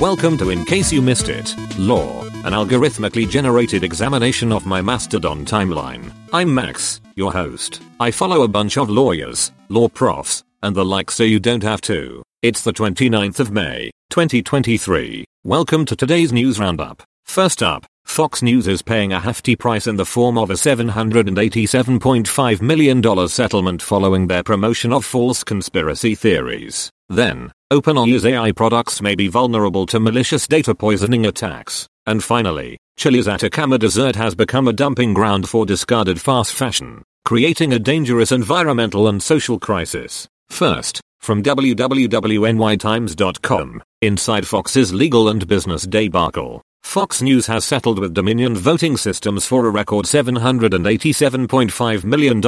Welcome to In Case You Missed It, Law, an algorithmically generated examination of my Mastodon timeline. I'm Max, your host. I follow a bunch of lawyers, law profs, and the like so you don't have to. It's the 29th of May, 2023. Welcome to today's news roundup. First up, Fox News is paying a hefty price in the form of a $787.5 million settlement following their promotion of false conspiracy theories. Then, OpenAI's AI products may be vulnerable to malicious data poisoning attacks. And finally, Chile's Atacama Desert has become a dumping ground for discarded fast fashion, creating a dangerous environmental and social crisis. First, from www.nytimes.com, inside Fox's legal and business debacle. Fox News has settled with Dominion Voting Systems for a record $787.5 million,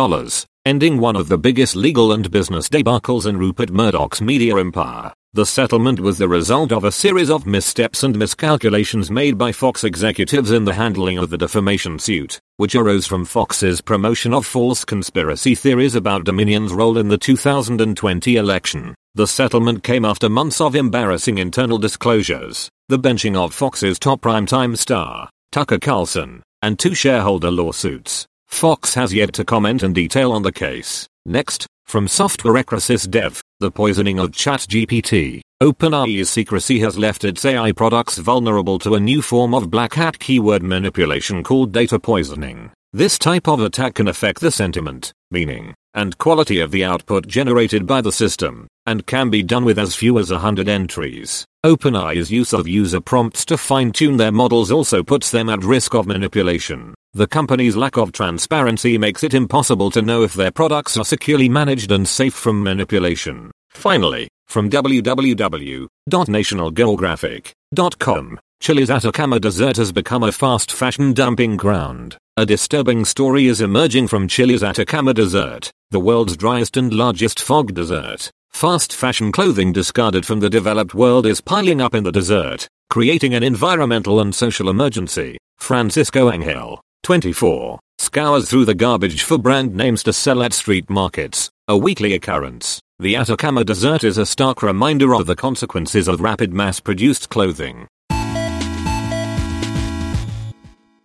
ending one of the biggest legal and business debacles in Rupert Murdoch's media empire. The settlement was the result of a series of missteps and miscalculations made by Fox executives in the handling of the defamation suit, which arose from Fox's promotion of false conspiracy theories about Dominion's role in the 2020 election. The settlement came after months of embarrassing internal disclosures, the benching of Fox's top primetime star, Tucker Carlson, and two shareholder lawsuits. Fox has yet to comment in detail on the case. Next, from Software Ecrasis Dev, the poisoning of ChatGPT. OpenAI's secrecy has left its AI products vulnerable to a new form of black hat keyword manipulation called data poisoning. This type of attack can affect the sentiment, meaning, and quality of the output generated by the system, and can be done with as few as 100 entries. OpenAI's use of user prompts to fine-tune their models also puts them at risk of manipulation. The company's lack of transparency makes it impossible to know if their products are securely managed and safe from manipulation. Finally, from www.nationalgeographic.com, Chile's Atacama Desert has become a fast fashion dumping ground. A disturbing story is emerging from Chile's Atacama Desert, the world's driest and largest fog desert. Fast fashion clothing discarded from the developed world is piling up in the desert, creating an environmental and social emergency. Francisco Angel, 24, scours through the garbage for brand names to sell at street markets, a weekly occurrence. The Atacama Desert is a stark reminder of the consequences of rapid mass-produced clothing.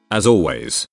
As always,